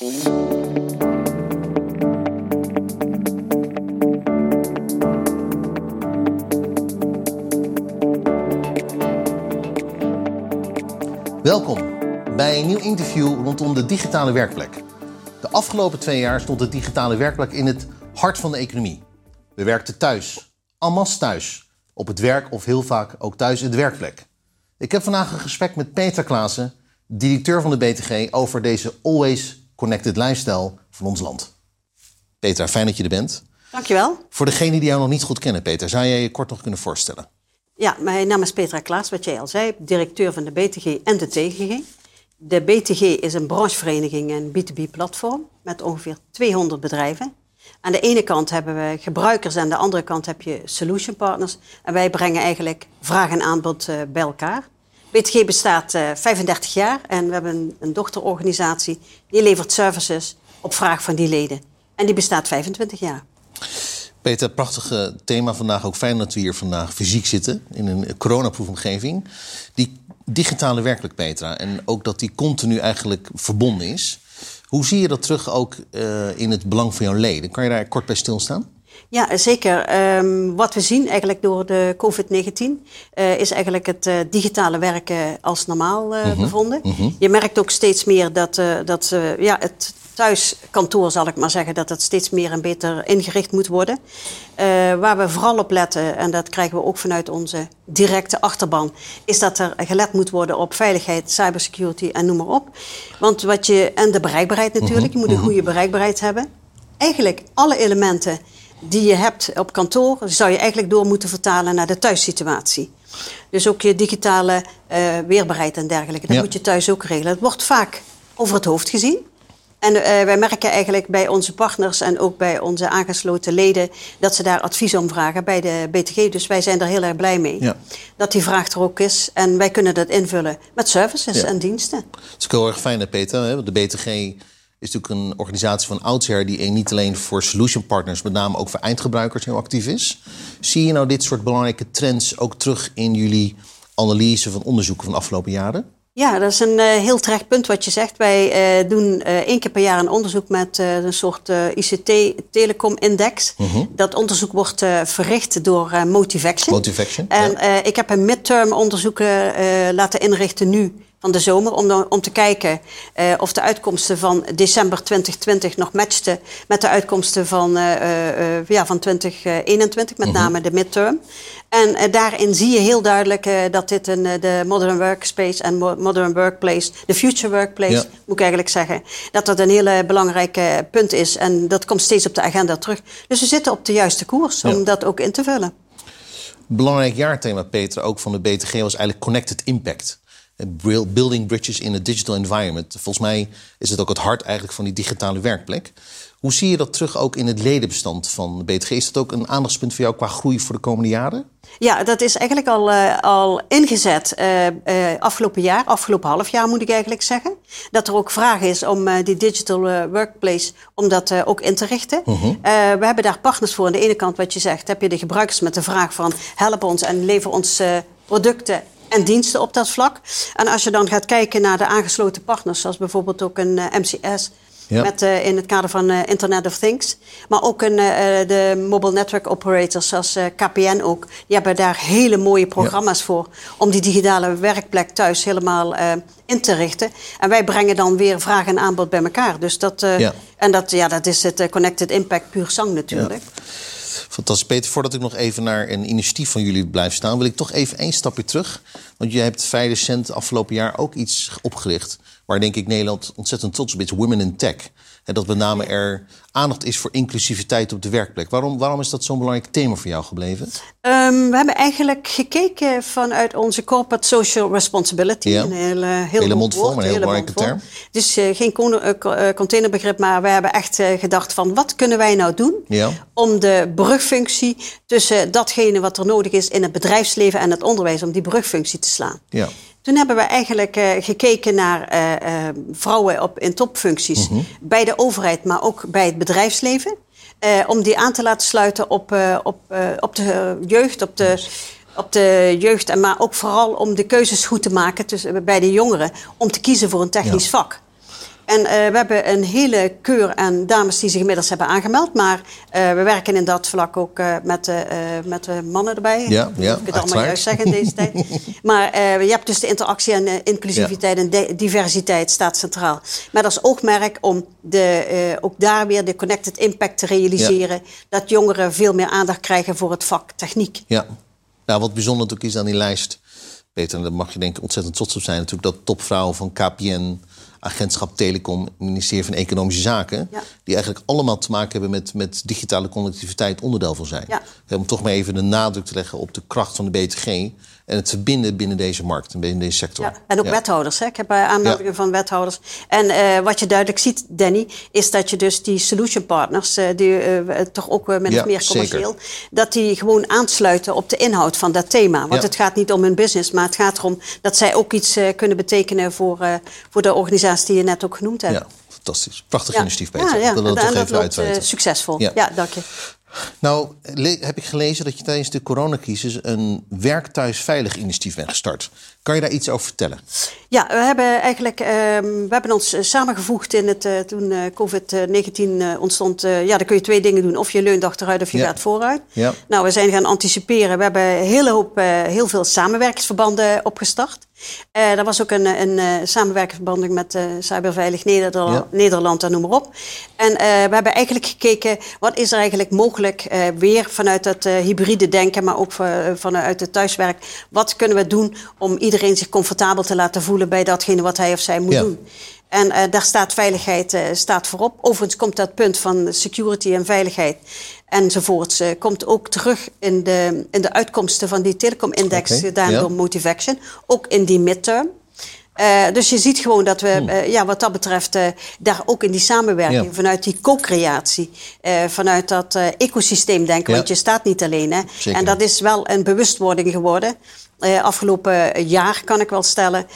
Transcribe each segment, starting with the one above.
Welkom bij een nieuw interview rondom de digitale werkplek. De afgelopen twee jaar stond de digitale werkplek in het hart van de economie. We werkten thuis, masse thuis, op het werk of heel vaak ook thuis in de werkplek. Ik heb vandaag een gesprek met Petra Klaassen, directeur van de BTG, over deze always connected lifestyle van ons land. Petra, fijn dat je er bent. Dankjewel. Voor degenen die jou nog niet goed kennen, Peter, zou jij je kort nog kunnen voorstellen? Ja, mijn naam is Petra Klaas, wat jij al zei, directeur van de BTG en de TGG. De BTG is een branchevereniging en B2B-platform met ongeveer 200 bedrijven. Aan de ene kant hebben we gebruikers, aan de andere kant heb je solution partners. En wij brengen eigenlijk vraag en aanbod eh, bij elkaar. BTG bestaat 35 eh, jaar en we hebben een, dochterorganisatie die levert services op vraag van die leden. En die bestaat 25 jaar. Peter, prachtige thema vandaag. Ook fijn dat we hier vandaag fysiek zitten in een coronaproefomgeving. Die digitale werkelijk, Petra, en ook dat die continu eigenlijk verbonden is. Hoe zie je dat terug ook uh, in het belang van jouw leden? Kan je daar kort bij stilstaan? Ja, zeker. Um, wat we zien eigenlijk door de COVID-19 uh, is eigenlijk het uh, digitale werken als normaal uh, mm -hmm. bevonden. Mm -hmm. Je merkt ook steeds meer dat, dat ja, het thuiskantoor, zal ik maar zeggen, dat het steeds meer en beter ingericht moet worden. Waar we vooral op letten, en dat krijgen we ook vanuit onze directe achterban, is dat er gelet moet worden op veiligheid, cybersecurity en noem maar op. Want wat je, en de bereikbaarheid natuurlijk, je moet een goede bereikbaarheid hebben. Eigenlijk alle elementen die je hebt op kantoor, zou je eigenlijk door moeten vertalen naar de thuissituatie. Dus ook je digitale uh, weerbaarheid en dergelijke. Dat ja. moet je thuis ook regelen. Het wordt vaak over het hoofd gezien. En uh, wij merken eigenlijk bij onze partners en ook bij onze aangesloten leden dat ze daar advies om vragen bij de BTG. Dus wij zijn er heel erg blij mee ja. dat die vraag er ook is. En wij kunnen dat invullen met services ja. en diensten. Dat is ook heel erg fijn, hè, Peter. Hè? De BTG is natuurlijk een organisatie van oudsher die niet alleen voor solution partners, met name ook voor eindgebruikers heel actief is. Zie je nou dit soort belangrijke trends ook terug in jullie analyse van onderzoeken van de afgelopen jaren? Ja, dat is een uh, heel terecht punt wat je zegt. Wij uh, doen uh, één keer per jaar een onderzoek met een soort ICT-telecom-index. -hmm. Dat onderzoek wordt verricht door Motivaction. Motivaction. En ja. ik heb een midterm onderzoek laten inrichten nu van de zomer. Om, de, om te kijken uh, of de uitkomsten van december 2020 nog matchten met de uitkomsten van, uh, uh, ja, van 2021, met -hmm. name de midterm. En daarin zie je heel duidelijk dat dit een, de modern workspace en modern workplace, de future workplace, ja. moet ik eigenlijk zeggen, dat dat een hele belangrijke punt is. En dat komt steeds op de agenda terug. Dus we zitten op de juiste koers om dat ook in te vullen. Belangrijk jaarthema, Peter, ook van de BTG was eigenlijk Connected Impact. Building bridges in a digital environment. Volgens mij is het ook het hart eigenlijk van die digitale werkplek. Hoe zie je dat terug ook in het ledenbestand van de BTG? Is dat ook een aandachtspunt voor jou qua groei voor de komende jaren? Ja, dat is eigenlijk al, uh, al ingezet uh, uh, afgelopen jaar, afgelopen half jaar moet ik eigenlijk zeggen. Dat er ook vraag is om die digital workplace, om dat ook in te richten. -huh. we hebben daar partners voor. Aan de ene kant, wat je zegt, heb je de gebruikers met de vraag van help ons en lever ons producten en diensten op dat vlak. En als je dan gaat kijken naar de aangesloten partners, zoals bijvoorbeeld ook een uh, MCS. Ja. Met, uh, in het kader van uh, Internet of Things. Maar ook een, de mobile network operators zoals KPN ook. Die hebben daar hele mooie programma's ja. voor. Om die digitale werkplek thuis helemaal in te richten. En wij brengen dan weer vraag en aanbod bij elkaar. Dus dat, ja. En dat, ja, dat is het Connected Impact puur zang natuurlijk. Fantastisch. Peter, voordat ik nog even naar een initiatief van jullie blijf staan... wil ik toch even één stapje terug. Want jij hebt vrij afgelopen jaar ook iets opgericht... waar denk ik Nederland ontzettend trots op is. Women in Tech. En dat met name er aandacht is voor inclusiviteit op de werkplek. Waarom, waarom is dat zo'n belangrijk thema voor jou gebleven? Um, we hebben eigenlijk gekeken vanuit onze corporate social responsibility. Ja. Een hele, heel hele mond vol, een heel belangrijke term. Dus uh, geen uh, containerbegrip, maar we hebben echt uh, gedacht van... wat kunnen wij nou doen ja. om de brugfunctie tussen datgene wat er nodig is... in het bedrijfsleven en het onderwijs, om die brugfunctie te slaan. Ja. Toen hebben we eigenlijk uh, gekeken naar uh, uh, vrouwen op, in topfuncties mm -hmm. bij de overheid, maar ook bij het bedrijfsleven. om die aan te laten sluiten op, op, op de jeugd, op de, op de jeugd, en maar ook vooral om de keuzes goed te maken tussen, bij de jongeren om te kiezen voor een technisch ja. vak. En we hebben een hele keur aan dames die zich inmiddels hebben aangemeld. Maar we werken in dat vlak ook met, met de mannen erbij. Ja, ja, ik het allemaal juist zeggen in deze tijd. Maar je hebt dus de interactie en inclusiviteit en diversiteit staat centraal. Met als oogmerk om de, ook daar weer de connected impact te realiseren. Dat jongeren veel meer aandacht krijgen voor het vak techniek. Ja, nou, wat bijzonder natuurlijk is aan die lijst, Peter, en daar mag je denk ik ontzettend trots op zijn, natuurlijk dat topvrouwen van KPN, Agentschap Telecom, Ministerie van Economische Zaken, die eigenlijk allemaal te maken hebben met, met digitale connectiviteit onderdeel van zijn. Ja. Om toch maar even de nadruk te leggen op de kracht van de BTG en het verbinden binnen deze markt en binnen deze sector. Ja, en ook wethouders. Hè? Ik heb uh, aanmeldingen van wethouders. En uh, wat je duidelijk ziet, Danny, is dat je dus die solution partners, uh, die toch ook min of meer commercieel, dat die gewoon aansluiten op de inhoud van dat thema. Want het gaat niet om hun business, maar het gaat erom dat zij ook iets kunnen betekenen voor, voor de organisatie die je net ook genoemd hebt. Ja, fantastisch. Prachtig initiatief, Peter. Ja, ja. Dat, dat, dat, dat loopt succesvol. Ja. dank je. Nou, heb ik gelezen dat je tijdens de coronacrisis een werkthuis veilig initiatief bent gestart. Kan je daar iets over vertellen? Ja, we hebben eigenlijk ehm, we hebben ons eh, samengevoegd in het, uh, toen uh, COVID-19 ontstond. ja, dan kun je twee dingen doen. Of je leunt achteruit of je gaat vooruit. Ja. Nou, we zijn gaan anticiperen. We hebben een hele hoop, heel veel samenwerkingsverbanden opgestart. Uh, er was ook een, een, een samenwerkingsverband met uh, Cyberveilig Nederland, Nederland en noem maar op. En uh, we hebben eigenlijk gekeken, wat is er eigenlijk mogelijk, weer vanuit het hybride denken, maar ook vanuit het thuiswerk. Wat kunnen we doen om iedereen zich comfortabel te laten voelen bij datgene wat hij of zij moet doen. En uh, daar staat veiligheid uh, staat voorop. Overigens komt dat punt van security en veiligheid enzovoorts uh, komt ook terug in de, in de uitkomsten van die telecom-index okay, gedaan door Motivaction. Ook in die midterm. dus je ziet gewoon dat we, hmm. ja, wat dat betreft, daar ook in die samenwerking, ja. vanuit die co-creatie, vanuit dat ecosysteem denken, want je staat niet alleen. Hè? En dat is wel een bewustwording geworden. Afgelopen jaar kan ik wel stellen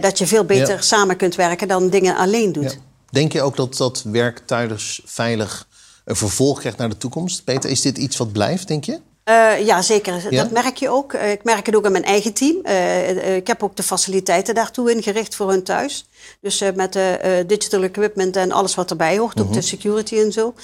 dat je veel beter ja. samen kunt werken dan dingen alleen doet. Denk je ook dat dat werktuigers veilig een vervolg krijgt naar de toekomst? Peter, is dit iets wat blijft, denk je? Uh, ja, zeker. Ja? Dat merk je ook. Uh, ik merk het ook in mijn eigen team. Uh, ik heb ook de faciliteiten daartoe ingericht voor hun thuis. Dus met de digital equipment en alles wat erbij hoort, ook de mhm. security en zo.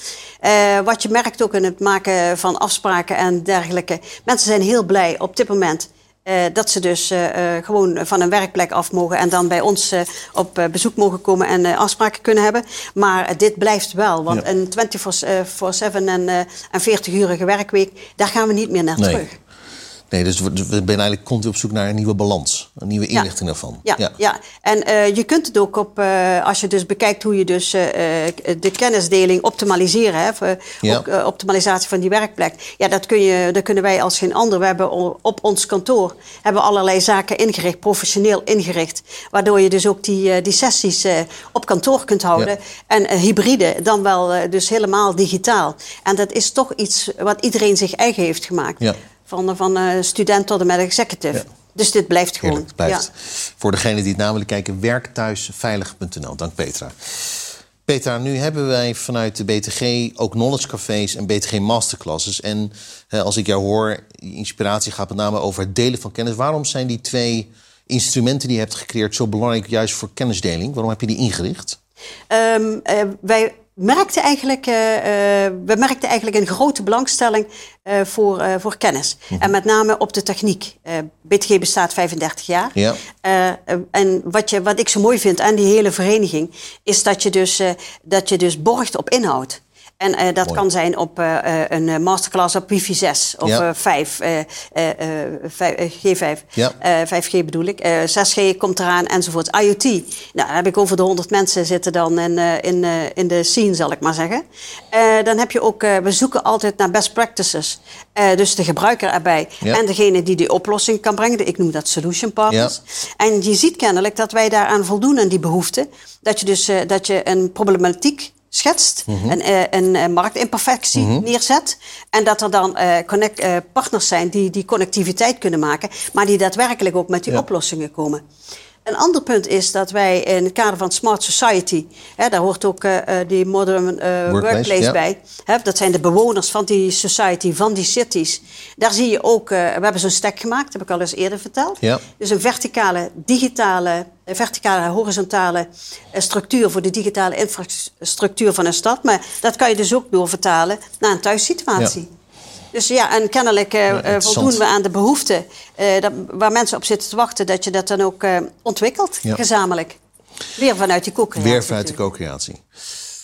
wat je merkt ook in het maken van afspraken en dergelijke. Mensen zijn heel blij op dit moment uh, dat ze dus uh, gewoon van een werkplek af mogen en dan bij ons uh, op bezoek mogen komen en afspraken kunnen hebben. Maar dit blijft wel, want ja. een 24-7 en, en 40-urige werkweek, daar gaan we niet meer naar nee. terug. Nee, dus we, zijn eigenlijk continu op zoek naar een nieuwe balans. Een nieuwe inrichting ja. daarvan. Ja, ja. ja. en uh, je kunt het ook op, uh, als je dus bekijkt hoe je dus uh, de kennisdeling optimaliseren, hè, ja. ook, optimalisatie van die werkplek. Ja, dat, kun je, dat kunnen wij als geen ander. We hebben op ons kantoor hebben allerlei zaken ingericht, professioneel ingericht. Waardoor je dus ook die, die sessies op kantoor kunt houden. En hybride, dan wel dus helemaal digitaal. En dat is toch iets wat iedereen zich eigen heeft gemaakt. Van, van uh, student tot en met executive. Ja. Dus dit blijft gewoon. Heerlijk, blijft. Ja. Voor degenen die het namelijk kijken, werkthuisveilig.nl. Dank Petra. Petra, nu hebben wij vanuit de BTG ook knowledge cafés en BTG masterclasses. En hè, als ik jou hoor, inspiratie gaat met name over het delen van kennis. Waarom zijn die twee instrumenten die je hebt gecreëerd zo belangrijk juist voor kennisdeling? Waarom heb je die ingericht? Um, uh, wij merkte eigenlijk, uh, we merkten eigenlijk een grote belangstelling uh, voor, voor kennis. Mm-hmm. En met name op de techniek. BTG bestaat 35 jaar. Ja. en wat, je, wat ik zo mooi vind aan die hele vereniging... is dat je dus, dat je dus borgt op inhoud. En uh, dat Mooi. kan zijn op uh, een masterclass op wifi 6 of ja. 5, 5 G5, ja. 5G bedoel ik. 6G komt eraan enzovoort. IoT, nou, dan heb ik over de 100 mensen zitten dan in, in, in de scene, zal ik maar zeggen. dan heb je ook, we zoeken altijd naar best practices. dus de gebruiker erbij ja. en degene die die oplossing kan brengen. Ik noem dat solution partners. En je ziet kennelijk dat wij daaraan voldoen aan die behoefte. Dat je dus dat je een problematiek schetst, mm -hmm. een, eh, een, een, marktimperfectie mm -hmm. neerzet. En dat er dan uh, connect, uh, partners zijn die die connectiviteit kunnen maken, maar die daadwerkelijk ook met die ja. oplossingen komen. Een ander punt is dat wij in het kader van Smart Society, hè, daar hoort ook uh, die Modern uh, Workplace, bij. Hè, dat zijn de bewoners van die society, van die cities. Daar zie je ook, we hebben zo'n stack gemaakt, dat heb ik al eens eerder verteld. Ja. Dus een verticale, digitale, verticale, horizontale structuur voor de digitale infrastructuur van een stad. Maar dat kan je dus ook doorvertalen naar een thuissituatie. Ja. Dus ja, en kennelijk uh, voldoen we aan de behoeften uh, waar mensen op zitten te wachten, dat je dat dan ook uh, ontwikkelt, gezamenlijk. Weer vanuit die co-creatie. Weer vanuit de co-creatie.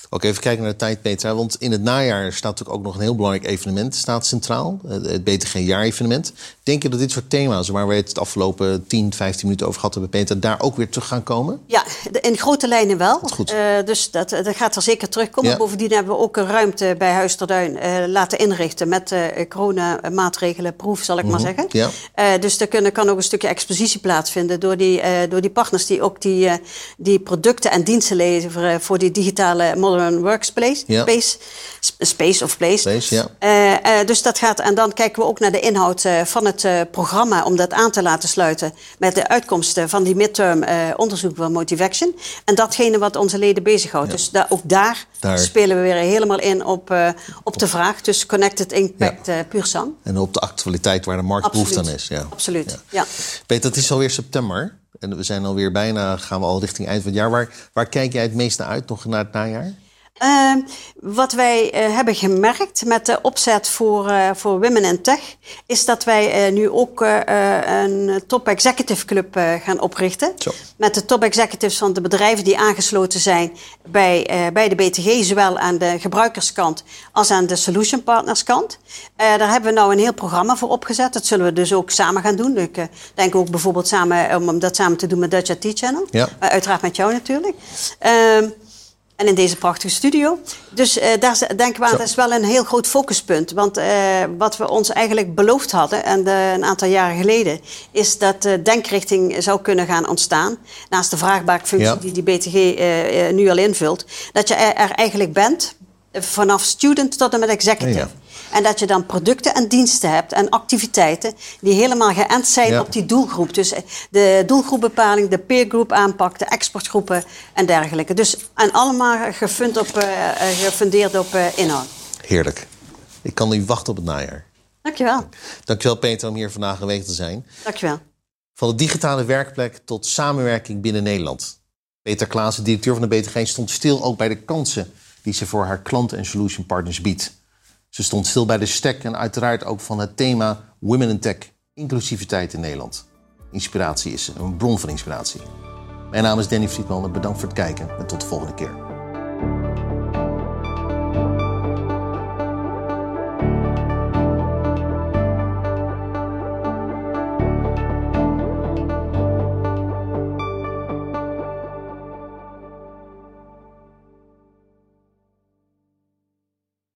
Ook even kijken naar de tijd, Petra. Want in het najaar staat natuurlijk ook nog een heel belangrijk evenement staat centraal. Het BTG-jaarevenement. Denk je dat dit soort thema's, waar we het de afgelopen 10, 15 minuten over gehad hebben, Peter, daar ook weer terug gaan komen? Ja, in grote lijnen wel. Goed. Uh, dus dat, dat gaat er zeker terugkomen. Ja. Bovendien hebben we ook een ruimte bij Huis ter Duin uh, laten inrichten met uh, coronamaatregelen, proef, zal ik mm -hmm. maar zeggen. Ja. dus er kunnen, kan ook een stukje expositie plaatsvinden door die, door die partners die ook die, die producten en diensten leveren voor die digitale modern workspace. Ja. Space, space of place. Space, ja. dus dat gaat, en dan kijken we ook naar de inhoud van het programma om dat aan te laten sluiten met de uitkomsten van die midterm onderzoek van Motivation. En datgene wat onze leden bezighoudt. Ja. Dus da ook daar, daar, spelen we weer helemaal in op, op de vraag. Dus Connected Impact puur sang. En op de actualiteit waar de markt behoefte aan is. Ja. Absoluut, ja. ja. Peter, het is alweer september. En we zijn alweer bijna, gaan we al richting eind van het jaar. Waar, waar kijk jij het meest naar uit, nog naar het najaar? Uh, wat wij uh, hebben gemerkt met de opzet voor, uh, voor Women in Tech, is dat wij uh, nu ook een top executive club gaan oprichten. Zo. Met de top executives van de bedrijven die aangesloten zijn bij, bij de BTG, zowel aan de gebruikerskant als aan de solution partnerskant. daar hebben we nou een heel programma voor opgezet. Dat zullen we dus ook samen gaan doen. Ik denk ook bijvoorbeeld samen, om dat samen te doen met Dutch IT Channel. Ja. uiteraard met jou natuurlijk. En in deze prachtige studio. Dus uh, daar denken we aan, dat is wel een heel groot focuspunt. Want uh, wat we ons eigenlijk beloofd hadden, en de, een aantal jaren geleden, is dat de denkrichting zou kunnen gaan ontstaan. Naast de vraagbaakfunctie ja. die die BTG nu al invult. Dat je er, er, eigenlijk bent, vanaf student tot en met executive. Ja, en dat je dan producten en diensten hebt en activiteiten die helemaal geënt zijn ja. op die doelgroep. Dus de doelgroepbepaling, de peergroep aanpak, de exportgroepen en dergelijke. Dus en allemaal gefund op, uh, gefundeerd op uh, inhoud. Heerlijk. Ik kan niet wachten op het najaar. Dankjewel. Dankjewel Peter om hier vandaag aanwezig te zijn. Dankjewel. Van de digitale werkplek tot samenwerking binnen Nederland. Peter Klaassen, directeur van de BTG, stond stil ook bij de kansen die ze voor haar klanten en solution partners biedt. Ze stond stil bij de stek en uiteraard ook van het thema Women in Tech, inclusiviteit in Nederland. Inspiratie is een bron van inspiratie. Mijn naam is Danny Friedman en bedankt voor het kijken en tot de volgende keer.